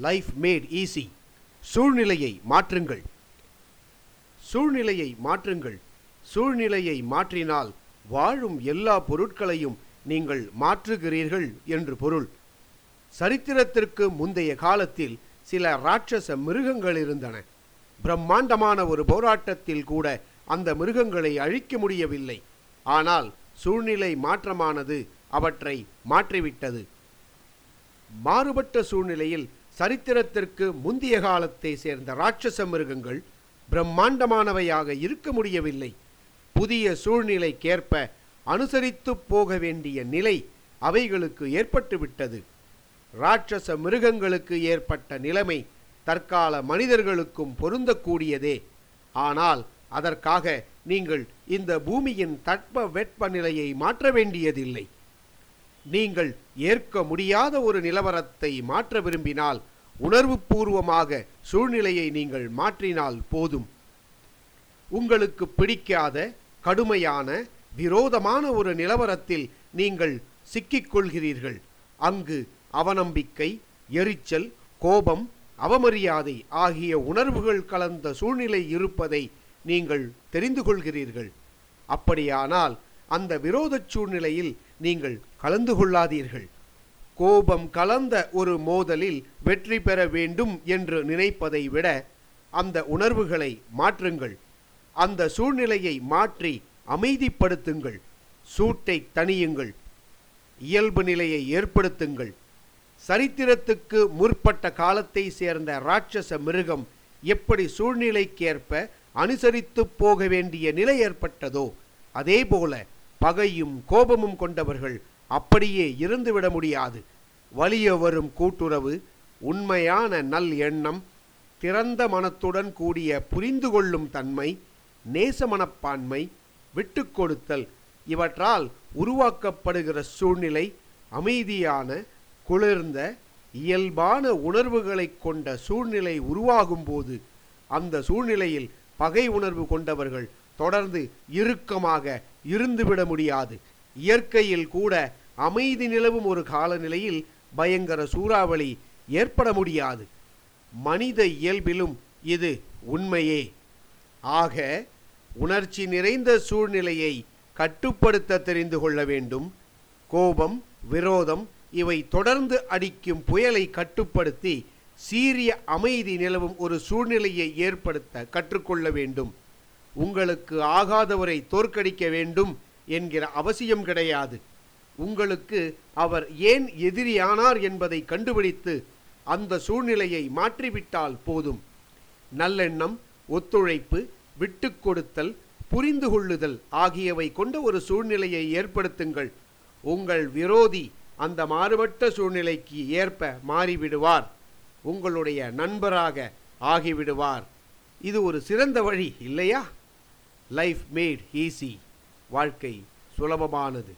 Life mat easy சூழ்நிலையை மாற்றுங்கள். சூழ்நிலையை மாற்றுங்கள். சூழ்நிலையை மாற்றினால் வாழும் எல்லா பொருட்களையும் நீங்கள் மாற்றுகிறீர்கள் என்று பொருள். சரித்திரத்திற்கு முந்தைய காலத்தில் சில ராட்சச மிருகங்கள் இருந்தன. பிரம்மாண்டமான ஒரு போராட்டத்தில் கூட அந்த மிருகங்களை அழிக்க முடியவில்லை. ஆனால் சூழ்நிலை மாற்றமானது அவற்றை மாற்றிவிட்டது. மாறுபட்ட சூழ்நிலையில் சரித்திரத்திற்கு முந்திய காலத்தை சேர்ந்த ராட்சச மிருகங்கள் பிரம்மாண்டமானவையாக இருக்க முடியவில்லை. புதிய சூழ்நிலைக்கேற்ப அனுசரித்து போக வேண்டிய நிலை அவைகளுக்கு ஏற்பட்டுவிட்டது. ராட்சச மிருகங்களுக்கு ஏற்பட்ட நிலைமை தற்கால மனிதர்களுக்கும் பொருந்தக்கூடியதே. ஆனால் அதற்காக நீங்கள் இந்த பூமியின் தட்ப வெட்ப நிலையை மாற்ற வேண்டியதில்லை. நீங்கள் ஏற்க முடியாத ஒரு நிலவரத்தை மாற்ற விரும்பினால் உணர்வுபூர்வமாக சூழ்நிலையை நீங்கள் மாற்றினால் போதும். உங்களுக்கு பிடிக்காத கடுமையான விரோதமான ஒரு நிலவரத்தில் நீங்கள் சிக்கிக்கொள்கிறீர்கள். அங்கு அவநம்பிக்கை எரிச்சல் கோபம் அவமரியாதை ஆகிய உணர்வுகள் கலந்த சூழ்நிலை இருப்பதை நீங்கள் தெரிந்து கொள்கிறீர்கள். அப்படியானால் அந்த விரோதச் சூழ்நிலையில் நீங்கள் கலந்து கொள்ளாதீர்கள். கோபம் கலந்த ஒரு மோதலில் வெற்றி பெற வேண்டும் என்று நினைப்பதை விட அந்த உணர்வுகளை மாற்றுங்கள். அந்த சூழ்நிலையை மாற்றி அமைதிப்படுத்துங்கள். சூட்டை தணியுங்கள். இயல்பு நிலையை ஏற்படுத்துங்கள். சரித்திரத்துக்கு முற்பட்ட காலத்தை சேர்ந்த ராட்சச மிருகம் எப்படி சூழ்நிலைக்கேற்ப அனுசரித்து போக வேண்டிய நிலை ஏற்பட்டதோ அதேபோல பகையும் கோபமும் கொண்டவர்கள் அப்படியே இருந்துவிட முடியாது. வலிய வரும் கூட்டுறவு உண்மையான நல் எண்ணம் திறந்த மனத்துடன் கூடிய புரிந்து கொள்ளும் தன்மை நேச மனப்பான்மை விட்டுக்கொடுத்தல் இவற்றால் உருவாக்கப்படுகிற சூழ்நிலை அமைதியான குளிர்ந்த இயல்பான உணர்வுகளைக் கொண்ட சூழ்நிலை உருவாகும்போது அந்த சூழ்நிலையில் பகை உணர்வு கொண்டவர்கள் தொடர்ந்து இறுக்கமாக இருந்துவிட முடியாது. இயற்கையில் கூட அமைதி நிலவும் ஒரு காலநிலையில் பயங்கர சூறாவளி ஏற்பட முடியாது. மனித இயல்பிலும் இது உண்மையே. ஆக உணர்ச்சி நிறைந்த சூழ்நிலையை கட்டுப்படுத்த தெரிந்து கொள்ள வேண்டும். கோபம் விரோதம் இவை தொடர்ந்து அடிக்கும் புயலை கட்டுப்படுத்தி சீரிய அமைதி நிலவும் ஒரு சூழ்நிலையை ஏற்படுத்த கற்றுக்கொள்ள வேண்டும். உங்களுக்கு ஆகாதவரை தோற்கடிக்க வேண்டும். என்கிற அவசியம் கிடையாது. உங்களுக்கு அவர் ஏன் எதிரியானார் என்பதை கண்டுபிடித்து அந்த சூழ்நிலையை மாற்றிவிட்டால் போதும். நல்லெண்ணம் ஒத்துழைப்பு விட்டுக்கொடுத்தல் புரிந்து கொள்ளுதல் ஆகியவை கொண்ட ஒரு சூழ்நிலையை ஏற்படுத்துங்கள். உங்கள் விரோதி அந்த மாறுபட்ட சூழ்நிலைக்கு ஏற்ப மாறிவிடுவார். உங்களுடைய நண்பராக ஆகிவிடுவார். இது ஒரு சிறந்த வழி இல்லையா? லைஃப் மேட் ஈஸி வாழ்க்கை சுலபமானது.